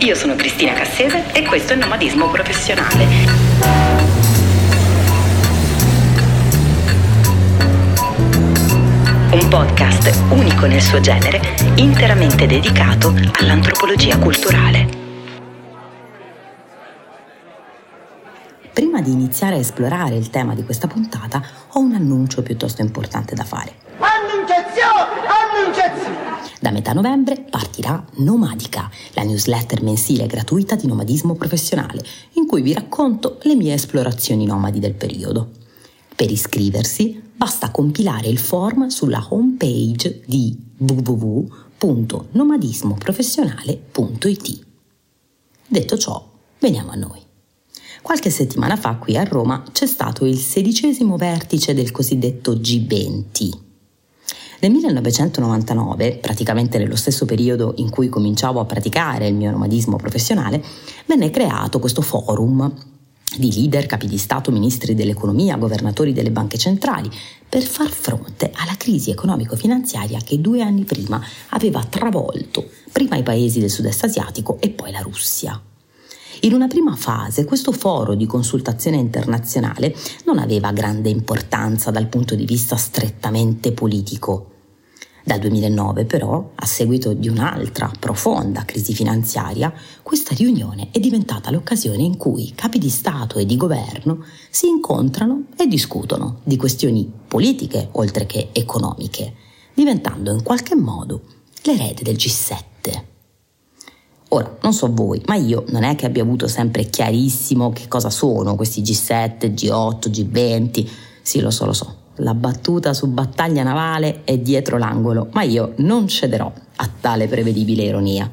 Io sono Cristina Cassese e questo è Nomadismo Professionale. Un podcast unico nel suo genere, interamente dedicato all'antropologia culturale. Prima di iniziare a esplorare il tema di questa puntata, ho un annuncio piuttosto importante da fare. Da metà novembre partirà Nomadica, la newsletter mensile gratuita di nomadismo professionale, in cui vi racconto le mie esplorazioni nomadi del periodo. Per iscriversi basta compilare il form sulla homepage di www.nomadismoprofessionale.it. Detto ciò, veniamo a noi. Qualche settimana fa qui a Roma c'è stato il sedicesimo vertice del cosiddetto G20 nel 1999, praticamente nello stesso periodo in cui cominciavo a praticare il mio nomadismo professionale, venne creato questo forum di leader, capi di Stato, ministri dell'economia, governatori delle banche centrali, per far fronte alla crisi economico-finanziaria che due anni prima aveva travolto prima i paesi del sud-est asiatico e poi la Russia. In una prima fase questo foro di consultazione internazionale non aveva grande importanza dal punto di vista strettamente politico. Dal 2009 però, a seguito di un'altra profonda crisi finanziaria, questa riunione è diventata l'occasione in cui capi di Stato e di governo si incontrano e discutono di questioni politiche oltre che economiche, diventando in qualche modo l'erede del G7. Ora, non so voi, ma io non è che abbia avuto sempre chiarissimo che cosa sono questi G7, G8, G20. Sì, lo so, lo so. La battuta su battaglia navale è dietro l'angolo, ma io non cederò a tale prevedibile ironia.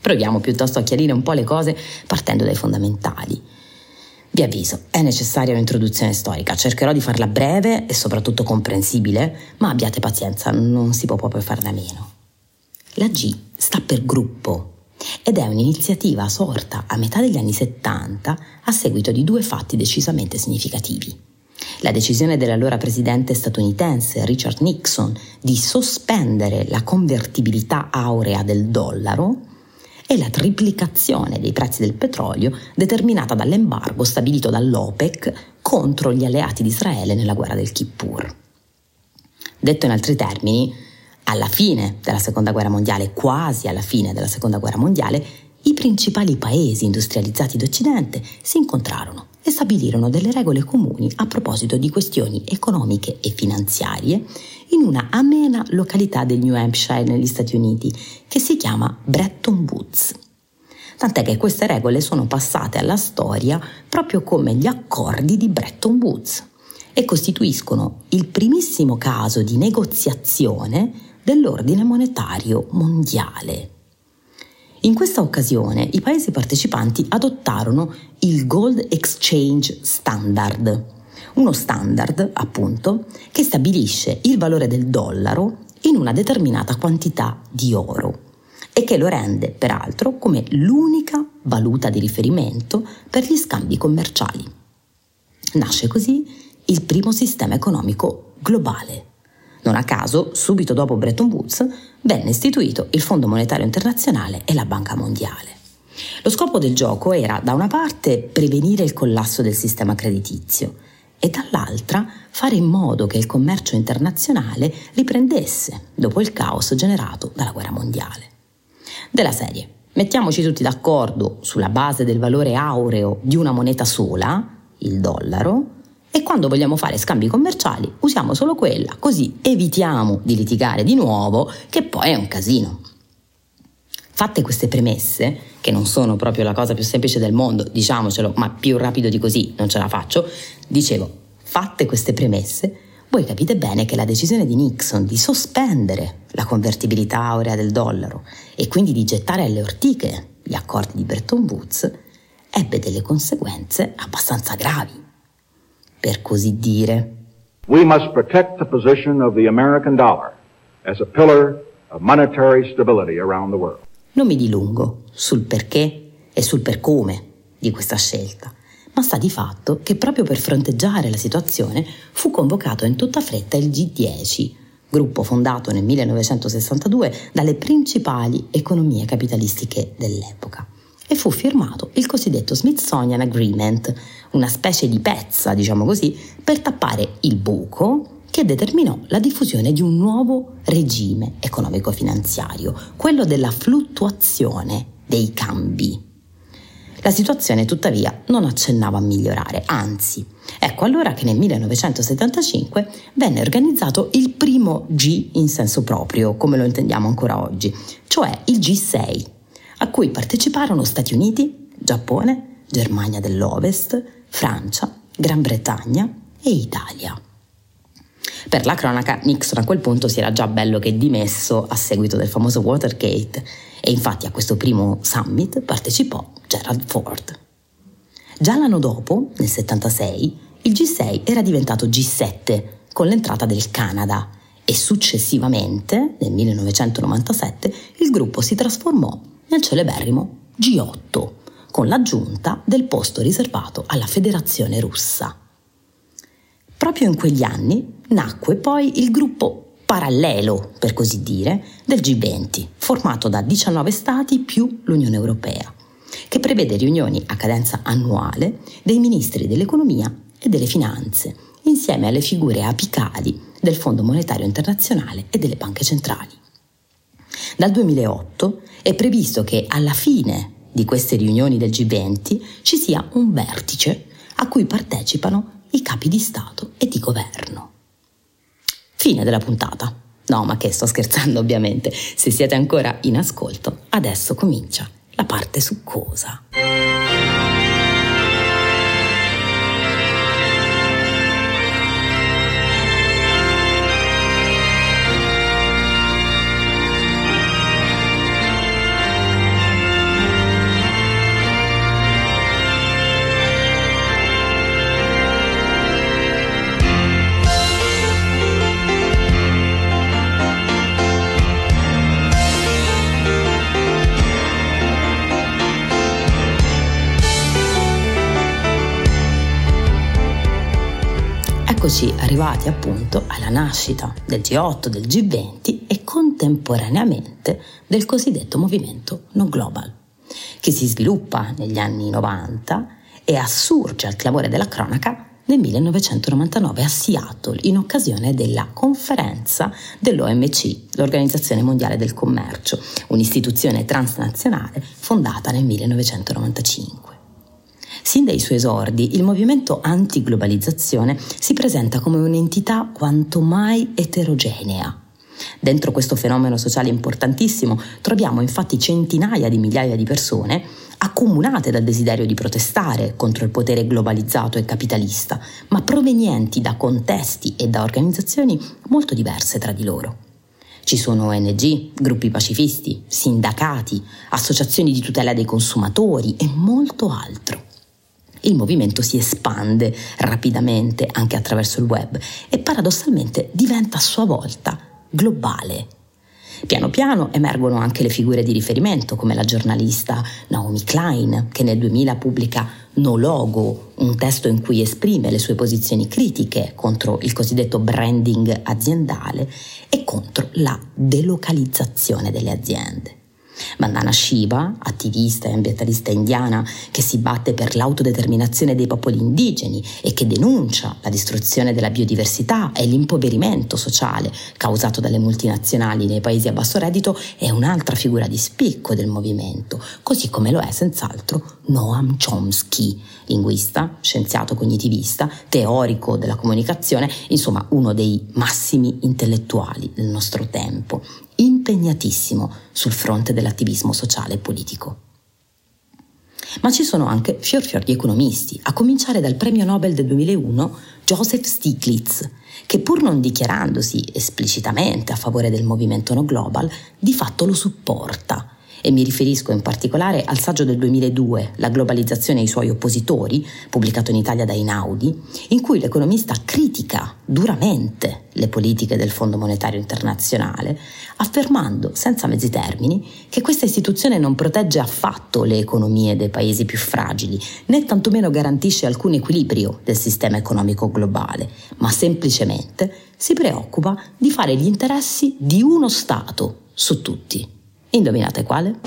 Proviamo piuttosto a chiarire un po' le cose partendo dai fondamentali. Vi avviso, è necessaria un'introduzione storica, cercherò di farla breve e soprattutto comprensibile, ma abbiate pazienza, non si può proprio farne a meno. La G sta per gruppo, ed è un'iniziativa sorta a metà degli anni 70 a seguito di due fatti decisamente significativi. La decisione dell'allora presidente statunitense Richard Nixon di sospendere la convertibilità aurea del dollaro e la triplicazione dei prezzi del petrolio determinata dall'embargo stabilito dall'OPEC contro gli alleati di Israele nella guerra del Kippur. Detto in altri termini, alla fine della seconda guerra mondiale, quasi alla fine della seconda guerra mondiale, i principali paesi industrializzati d'Occidente si incontrarono e stabilirono delle regole comuni a proposito di questioni economiche e finanziarie in una amena località del New Hampshire negli Stati Uniti che si chiama Bretton Woods. Tant'è che queste regole sono passate alla storia proprio come gli accordi di Bretton Woods e costituiscono il primissimo caso di negoziazione dell'ordine monetario mondiale. In questa occasione i paesi partecipanti adottarono il Gold Exchange Standard, uno standard, appunto, che stabilisce il valore del dollaro in una determinata quantità di oro e che lo rende, peraltro, come l'unica valuta di riferimento per gli scambi commerciali. Nasce così il primo sistema economico globale. Non a caso, subito dopo Bretton Woods, venne istituito il Fondo Monetario Internazionale e la Banca Mondiale. Lo scopo del gioco era, da una parte, prevenire il collasso del sistema creditizio e dall'altra fare in modo che il commercio internazionale riprendesse dopo il caos generato dalla guerra mondiale. Della serie, mettiamoci tutti d'accordo sulla base del valore aureo di una moneta sola, il dollaro, e quando vogliamo fare scambi commerciali usiamo solo quella, così evitiamo di litigare di nuovo, che poi è un casino. Fatte queste premesse, che non sono proprio la cosa più semplice del mondo, diciamocelo, ma più rapido di così non ce la faccio, dicevo, fatte queste premesse, voi capite bene che la decisione di Nixon di sospendere la convertibilità aurea del dollaro e quindi di gettare alle ortiche gli accordi di Bretton Woods ebbe delle conseguenze abbastanza gravi per così dire. We must protect the position of the American dollar as a pillar of monetary stability around the world. Non mi dilungo sul perché e sul per come di questa scelta, ma sta di fatto che proprio per fronteggiare la situazione fu convocato in tutta fretta il G10, gruppo fondato nel 1962 dalle principali economie capitalistiche dell'epoca. e fu firmato il cosiddetto Smithsonian Agreement, una specie di pezza, diciamo così, per tappare il buco che determinò la diffusione di un nuovo regime economico-finanziario, quello della fluttuazione dei cambi. La situazione tuttavia non accennava a migliorare, anzi, ecco allora che nel 1975 venne organizzato il primo G in senso proprio, come lo intendiamo ancora oggi, cioè il G6, a cui parteciparono Stati Uniti, Giappone, Germania dell'Ovest, Francia, Gran Bretagna e Italia. Per la cronaca, Nixon a quel punto si era già bello che dimesso a seguito del famoso Watergate e infatti a questo primo summit partecipò Gerald Ford. Già l'anno dopo, nel 76, il G6 era diventato G7 con l'entrata del Canada e successivamente, nel 1997, il gruppo si trasformò nel celeberrimo G8 con l'aggiunta del posto riservato alla Federazione russa. Proprio in quegli anni nacque poi il gruppo parallelo, per così dire, del G20, formato da 19 Stati più l'Unione Europea, che prevede riunioni a cadenza annuale dei ministri dell'economia e delle finanze, insieme alle figure apicali del Fondo Monetario Internazionale e delle banche centrali. Dal 2008 è previsto che alla fine di queste riunioni del G20 ci sia un vertice a cui partecipano i capi di Stato e di governo. Fine della puntata. No, ma che sto scherzando ovviamente. Se siete ancora in ascolto, adesso comincia la parte succosa. Eccoci arrivati appunto alla nascita del G8, del G20 e contemporaneamente del cosiddetto movimento No Global, che si sviluppa negli anni 90 e assurge al clamore della cronaca nel 1999 a Seattle in occasione della conferenza dell'OMC, l'Organizzazione Mondiale del Commercio, un'istituzione transnazionale fondata nel 1995. Sin dai suoi esordi, il movimento antiglobalizzazione si presenta come un'entità quanto mai eterogenea. Dentro questo fenomeno sociale importantissimo troviamo infatti centinaia di migliaia di persone accomunate dal desiderio di protestare contro il potere globalizzato e capitalista, ma provenienti da contesti e da organizzazioni molto diverse tra di loro. Ci sono ONG, gruppi pacifisti, sindacati, associazioni di tutela dei consumatori e molto altro il movimento si espande rapidamente anche attraverso il web e paradossalmente diventa a sua volta globale. Piano piano emergono anche le figure di riferimento come la giornalista Naomi Klein che nel 2000 pubblica No Logo, un testo in cui esprime le sue posizioni critiche contro il cosiddetto branding aziendale e contro la delocalizzazione delle aziende. Vandana Shiva, attivista e ambientalista indiana che si batte per l'autodeterminazione dei popoli indigeni e che denuncia la distruzione della biodiversità e l'impoverimento sociale causato dalle multinazionali nei paesi a basso reddito, è un'altra figura di spicco del movimento, così come lo è senz'altro Noam Chomsky, linguista, scienziato cognitivista, teorico della comunicazione, insomma uno dei massimi intellettuali del nostro tempo, impegnatissimo sul fronte dell'attivismo sociale e politico. Ma ci sono anche fior fior di economisti, a cominciare dal premio Nobel del 2001 Joseph Stiglitz, che pur non dichiarandosi esplicitamente a favore del movimento no global, di fatto lo supporta e mi riferisco in particolare al saggio del 2002, La globalizzazione e i suoi oppositori, pubblicato in Italia da Inaudi, in cui l'economista critica duramente le politiche del Fondo Monetario Internazionale, affermando senza mezzi termini che questa istituzione non protegge affatto le economie dei paesi più fragili, né tantomeno garantisce alcun equilibrio del sistema economico globale, ma semplicemente si preoccupa di fare gli interessi di uno Stato su tutti. Indovinate quale?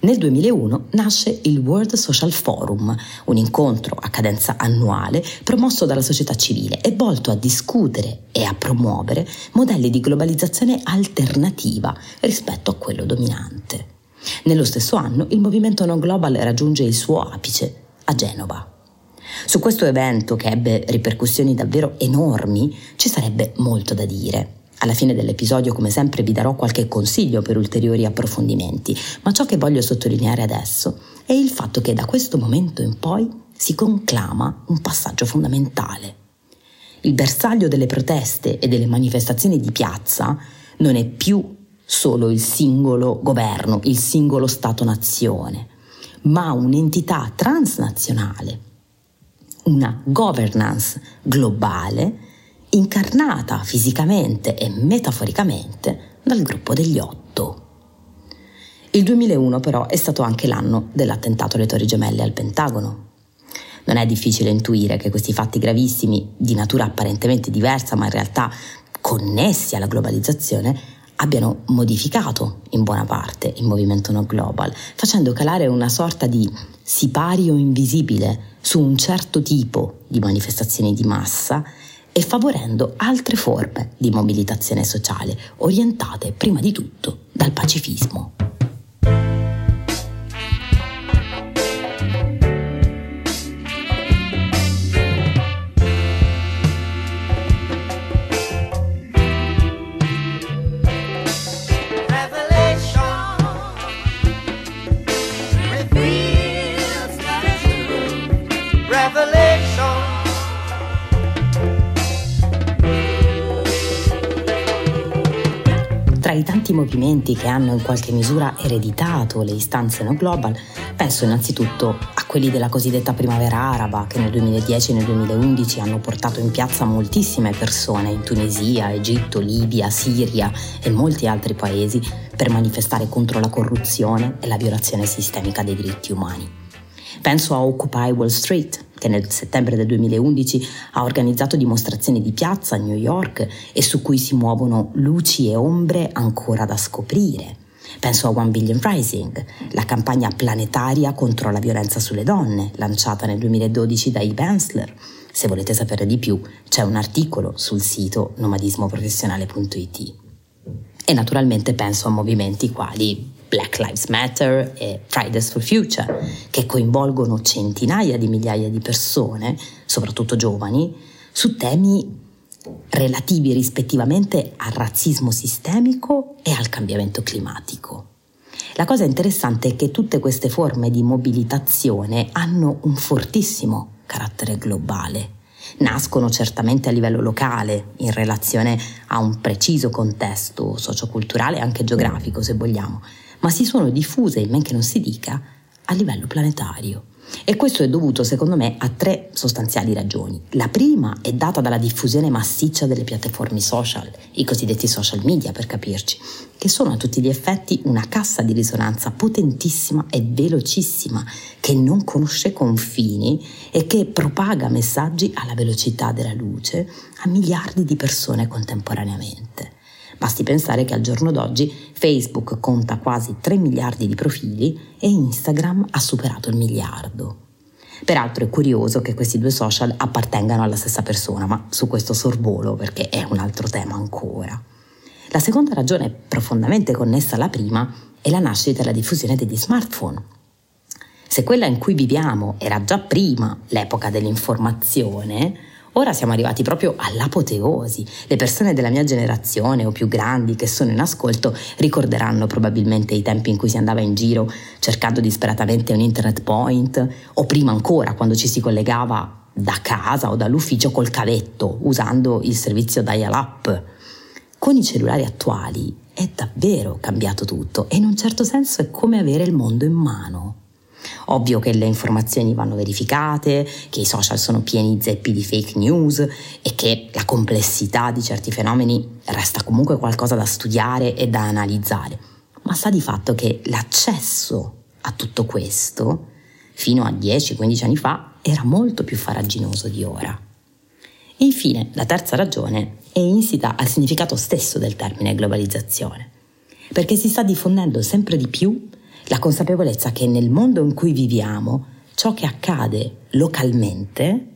Nel 2001 nasce il World Social Forum, un incontro a cadenza annuale promosso dalla società civile e volto a discutere e a promuovere modelli di globalizzazione alternativa rispetto a quello dominante. Nello stesso anno il movimento non global raggiunge il suo apice a Genova. Su questo evento, che ebbe ripercussioni davvero enormi, ci sarebbe molto da dire. Alla fine dell'episodio, come sempre, vi darò qualche consiglio per ulteriori approfondimenti, ma ciò che voglio sottolineare adesso è il fatto che da questo momento in poi si conclama un passaggio fondamentale. Il bersaglio delle proteste e delle manifestazioni di piazza non è più solo il singolo governo, il singolo Stato-nazione, ma un'entità transnazionale, una governance globale incarnata fisicamente e metaforicamente dal gruppo degli otto. Il 2001 però è stato anche l'anno dell'attentato alle Torri Gemelle al Pentagono. Non è difficile intuire che questi fatti gravissimi, di natura apparentemente diversa ma in realtà connessi alla globalizzazione, abbiano modificato in buona parte il movimento no global, facendo calare una sorta di sipario invisibile su un certo tipo di manifestazioni di massa e favorendo altre forme di mobilitazione sociale orientate prima di tutto dal pacifismo. Tanti movimenti che hanno in qualche misura ereditato le istanze no global, penso innanzitutto a quelli della cosiddetta primavera araba che nel 2010 e nel 2011 hanno portato in piazza moltissime persone in Tunisia, Egitto, Libia, Siria e molti altri paesi per manifestare contro la corruzione e la violazione sistemica dei diritti umani. Penso a Occupy Wall Street, che nel settembre del 2011 ha organizzato dimostrazioni di piazza a New York e su cui si muovono luci e ombre ancora da scoprire. Penso a One Billion Rising, la campagna planetaria contro la violenza sulle donne, lanciata nel 2012 da Eve Ensler. Se volete sapere di più, c'è un articolo sul sito nomadismoprofessionale.it. E naturalmente penso a movimenti quali Black Lives Matter e Fridays for Future, che coinvolgono centinaia di migliaia di persone, soprattutto giovani, su temi relativi rispettivamente al razzismo sistemico e al cambiamento climatico. La cosa interessante è che tutte queste forme di mobilitazione hanno un fortissimo carattere globale. Nascono certamente a livello locale, in relazione a un preciso contesto socioculturale e anche geografico, se vogliamo, ma si sono diffuse, in men che non si dica, a livello planetario. E questo è dovuto, secondo me, a tre sostanziali ragioni. La prima è data dalla diffusione massiccia delle piattaforme social, i cosiddetti social media per capirci, che sono a tutti gli effetti una cassa di risonanza potentissima e velocissima, che non conosce confini e che propaga messaggi alla velocità della luce a miliardi di persone contemporaneamente. Basti pensare che al giorno d'oggi Facebook conta quasi 3 miliardi di profili e Instagram ha superato il miliardo. Peraltro è curioso che questi due social appartengano alla stessa persona, ma su questo sorvolo perché è un altro tema ancora. La seconda ragione, profondamente connessa alla prima, è la nascita e la diffusione degli smartphone. Se quella in cui viviamo era già prima l'epoca dell'informazione, Ora siamo arrivati proprio all'apoteosi. Le persone della mia generazione o più grandi che sono in ascolto ricorderanno probabilmente i tempi in cui si andava in giro cercando disperatamente un internet point o prima ancora quando ci si collegava da casa o dall'ufficio col cavetto usando il servizio dial-up. Con i cellulari attuali è davvero cambiato tutto e in un certo senso è come avere il mondo in mano. Ovvio che le informazioni vanno verificate, che i social sono pieni zeppi di fake news e che la complessità di certi fenomeni resta comunque qualcosa da studiare e da analizzare. Ma sta di fatto che l'accesso a tutto questo, fino a 10-15 anni fa, era molto più faraginoso di ora. E infine, la terza ragione è insita al significato stesso del termine globalizzazione. perché si sta diffondendo sempre di più la consapevolezza che nel mondo in cui viviamo ciò che accade localmente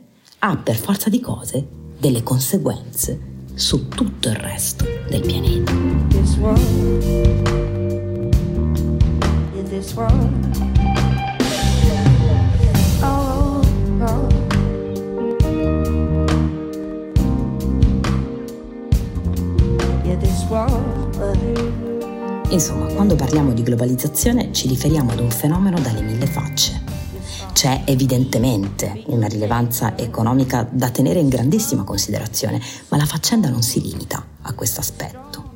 ha per forza di cose delle conseguenze su tutto il resto del pianeta. This world, this world. Oh, oh. This world, Insomma, quando parliamo di globalizzazione ci riferiamo ad un fenomeno dalle mille facce. C'è evidentemente una rilevanza economica da tenere in grandissima considerazione, ma la faccenda non si limita a questo aspetto.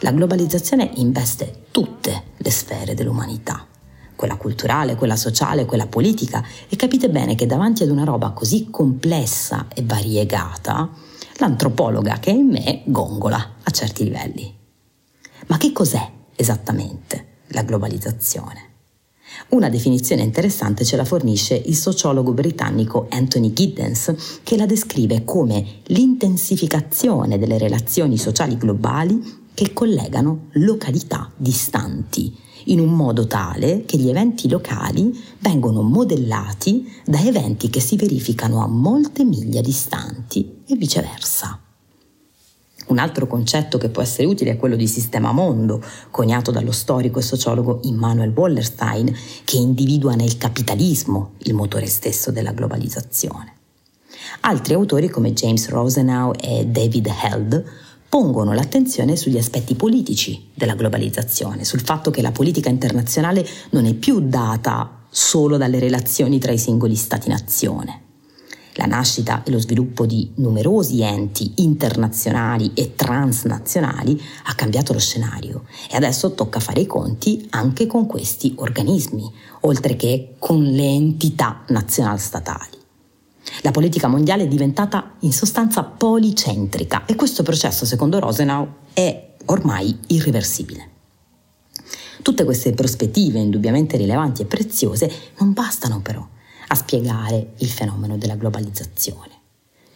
La globalizzazione investe tutte le sfere dell'umanità, quella culturale, quella sociale, quella politica, e capite bene che davanti ad una roba così complessa e variegata, l'antropologa che è in me gongola a certi livelli. Ma che cos'è esattamente la globalizzazione. Una definizione interessante ce la fornisce il sociologo britannico Anthony Giddens, che la descrive come l'intensificazione delle relazioni sociali globali che collegano località distanti, in un modo tale che gli eventi locali vengono modellati da eventi che si verificano a molte miglia distanti e viceversa. Un altro concetto che può essere utile è quello di sistema mondo, coniato dallo storico e sociologo Immanuel Wallerstein, che individua nel capitalismo il motore stesso della globalizzazione. Altri autori come James Rosenau e David Held pongono l'attenzione sugli aspetti politici della globalizzazione, sul fatto che la politica internazionale non è più data solo dalle relazioni tra i singoli stati-nazione la nascita e lo sviluppo di numerosi enti internazionali e transnazionali ha cambiato lo scenario e adesso tocca fare i conti anche con questi organismi, oltre che con le entità nazionalstatali. La politica mondiale è diventata in sostanza policentrica e questo processo, secondo Rosenau, è ormai irreversibile. Tutte queste prospettive indubbiamente rilevanti e preziose non bastano però a spiegare il fenomeno della globalizzazione.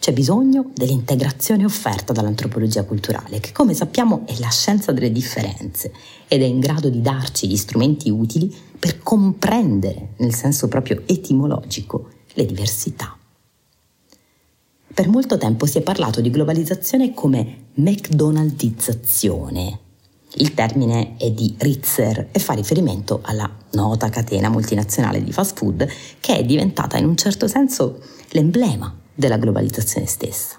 C'è bisogno dell'integrazione offerta dall'antropologia culturale, che come sappiamo è la scienza delle differenze ed è in grado di darci gli strumenti utili per comprendere, nel senso proprio etimologico, le diversità. Per molto tempo si è parlato di globalizzazione come McDonaldizzazione, il termine è di Ritzer e fa riferimento alla nota catena multinazionale di fast food che è diventata in un certo senso l'emblema della globalizzazione stessa.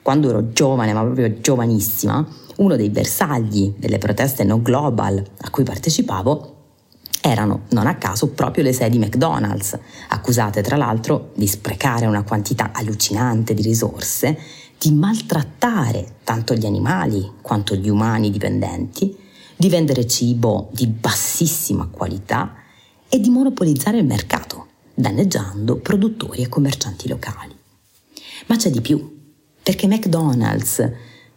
Quando ero giovane, ma proprio giovanissima, uno dei bersagli delle proteste no global a cui partecipavo erano, non a caso, proprio le sedi McDonald's, accusate tra l'altro di sprecare una quantità allucinante di risorse di maltrattare tanto gli animali quanto gli umani dipendenti, di vendere cibo di bassissima qualità e di monopolizzare il mercato, danneggiando produttori e commercianti locali. Ma c'è di più, perché McDonald's,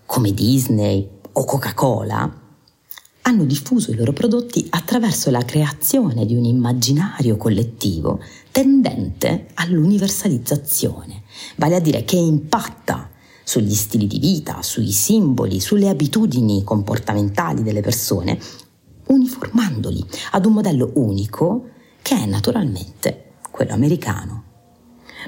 come Disney o Coca-Cola, hanno diffuso i loro prodotti attraverso la creazione di un immaginario collettivo tendente all'universalizzazione, vale a dire che impatta sugli stili di vita, sui simboli, sulle abitudini comportamentali delle persone, uniformandoli ad un modello unico che è naturalmente quello americano.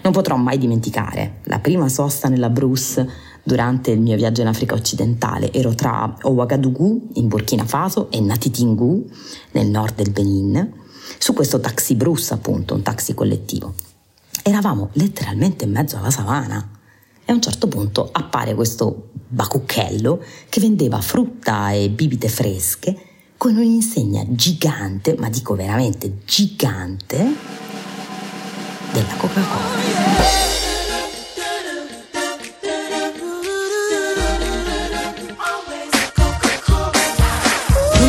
Non potrò mai dimenticare la prima sosta nella Bruce durante il mio viaggio in Africa occidentale. Ero tra Ouagadougou in Burkina Faso e Natitingu nel nord del Benin, su questo taxi Bruce appunto, un taxi collettivo. Eravamo letteralmente in mezzo alla savana e a un certo punto appare questo bacucchello che vendeva frutta e bibite fresche con un'insegna gigante, ma dico veramente gigante, della Coca-Cola.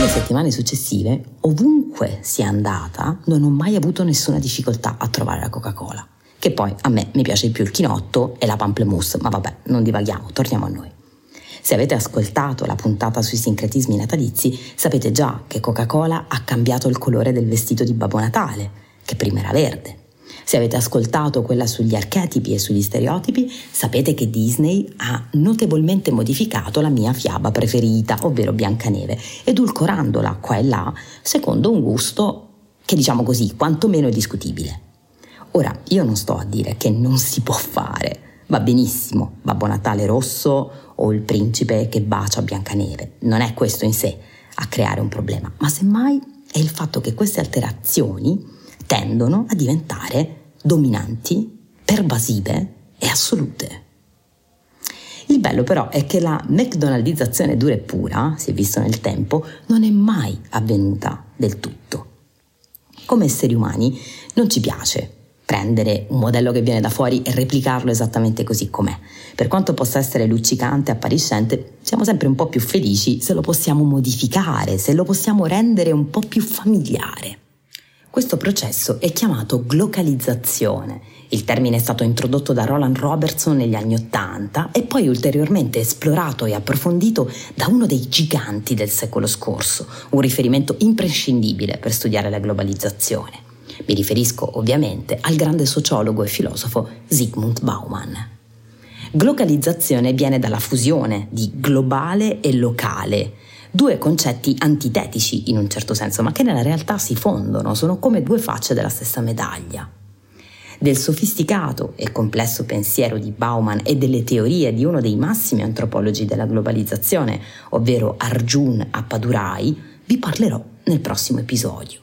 Settimane successive, ovunque sia andata, non ho mai avuto nessuna difficoltà a trovare la Coca-Cola che poi a me mi piace più il chinotto e la pamplemousse, ma vabbè, non divaghiamo, torniamo a noi. Se avete ascoltato la puntata sui sincretismi natalizi, sapete già che Coca-Cola ha cambiato il colore del vestito di Babbo Natale, che prima era verde. Se avete ascoltato quella sugli archetipi e sugli stereotipi, sapete che Disney ha notevolmente modificato la mia fiaba preferita, ovvero Biancaneve, edulcorandola qua e là secondo un gusto che diciamo così, quantomeno è discutibile. Ora, io non sto a dire che non si può fare, va benissimo, Babbo Natale rosso o il principe che bacia Biancaneve, non è questo in sé a creare un problema, ma semmai è il fatto che queste alterazioni tendono a diventare dominanti, pervasive e assolute. Il bello però è che la McDonaldizzazione dura e pura, si è visto nel tempo, non è mai avvenuta del tutto. Come esseri umani non ci piace prendere un modello che viene da fuori e replicarlo esattamente così com'è. Per quanto possa essere luccicante appariscente, siamo sempre un po' più felici se lo possiamo modificare, se lo possiamo rendere un po' più familiare. Questo processo è chiamato glocalizzazione. Il termine è stato introdotto da Roland Robertson negli anni Ottanta e poi ulteriormente esplorato e approfondito da uno dei giganti del secolo scorso, un riferimento imprescindibile per studiare la globalizzazione. Mi riferisco ovviamente al grande sociologo e filosofo Zygmunt Bauman. Glocalizzazione viene dalla fusione di globale e locale, due concetti antitetici in un certo senso, ma che nella realtà si fondono, sono come due facce della stessa medaglia. Del sofisticato e complesso pensiero di Bauman e delle teorie di uno dei massimi antropologi della globalizzazione, ovvero Arjun Appadurai, vi parlerò nel prossimo episodio.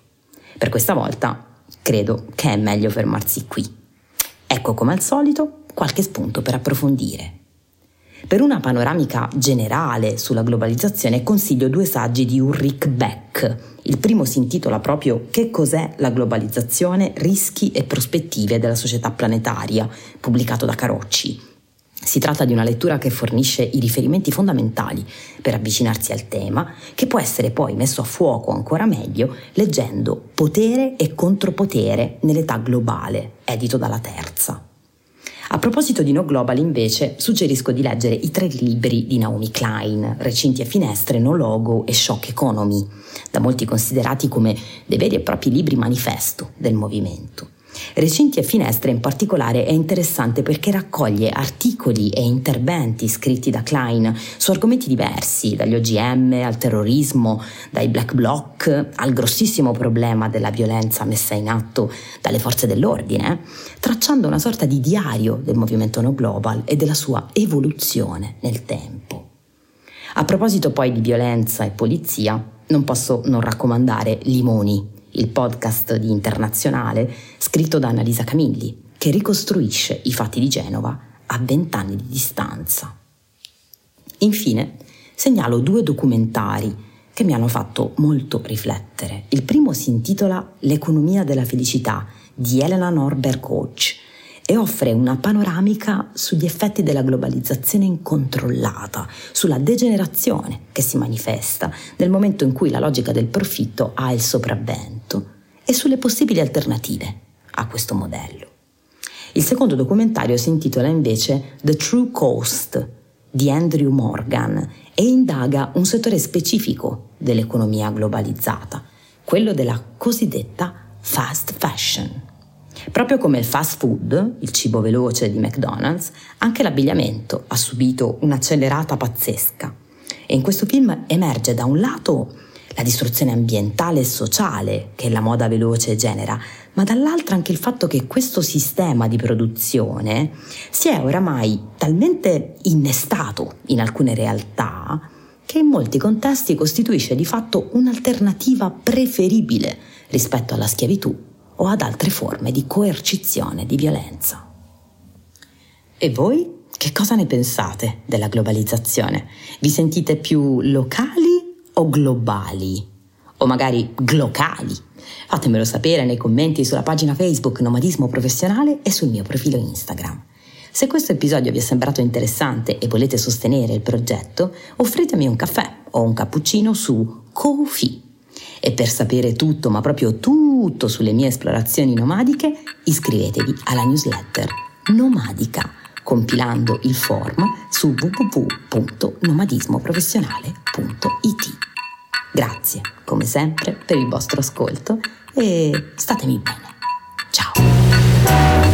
Per questa volta credo che è meglio fermarsi qui. Ecco come al solito qualche spunto per approfondire. Per una panoramica generale sulla globalizzazione consiglio due saggi di Ulrich Beck. Il primo si intitola proprio Che cos'è la globalizzazione? Rischi e prospettive della società planetaria, pubblicato da Carocci. Si tratta di una lettura che fornisce i riferimenti fondamentali per avvicinarsi al tema, che può essere poi messo a fuoco ancora meglio leggendo Potere e contropotere nell'età globale, edito dalla Terza. A proposito di No Global, invece, suggerisco di leggere i tre libri di Naomi Klein, Recinti e finestre, No Logo e Shock Economy, da molti considerati come dei veri e propri libri manifesto del movimento. Recinti e finestre in particolare è interessante perché raccoglie articoli e interventi scritti da Klein su argomenti diversi, dagli OGM al terrorismo, dai black bloc al grossissimo problema della violenza messa in atto dalle forze dell'ordine, tracciando una sorta di diario del movimento No Global e della sua evoluzione nel tempo. A proposito poi di violenza e polizia, non posso non raccomandare Limoni il podcast di Internazionale, scritto da Annalisa Camilli, che ricostruisce i fatti di Genova a vent'anni di distanza. Infine, segnalo due documentari che mi hanno fatto molto riflettere. Il primo si intitola L'economia della felicità di Elena Norberg Coach e offre una panoramica sugli effetti della globalizzazione incontrollata, sulla degenerazione che si manifesta nel momento in cui la logica del profitto ha il sopravvento e sulle possibili alternative a questo modello. Il secondo documentario si intitola invece The True Cost di Andrew Morgan e indaga un settore specifico dell'economia globalizzata, quello della cosiddetta fast fashion. Proprio come il fast food, il cibo veloce di McDonald's, anche l'abbigliamento ha subito un'accelerata pazzesca. E in questo film emerge da un lato la distruzione ambientale e sociale che la moda veloce genera, ma dall'altro anche il fatto che questo sistema di produzione si è oramai talmente innestato in alcune realtà che in molti contesti costituisce di fatto un'alternativa preferibile rispetto alla schiavitù o ad altre forme di coercizione, di violenza. E voi che cosa ne pensate della globalizzazione? Vi sentite più locali o globali? O magari glocali? Fatemelo sapere nei commenti sulla pagina Facebook Nomadismo Professionale e sul mio profilo Instagram. Se questo episodio vi è sembrato interessante e volete sostenere il progetto, offritemi un caffè o un cappuccino su Ko-fi e per sapere tutto, ma proprio tutto sulle mie esplorazioni nomadiche, iscrivetevi alla newsletter Nomadica compilando il form su www.nomadismoprofessionale.it. Grazie, come sempre, per il vostro ascolto e statemi bene. Ciao!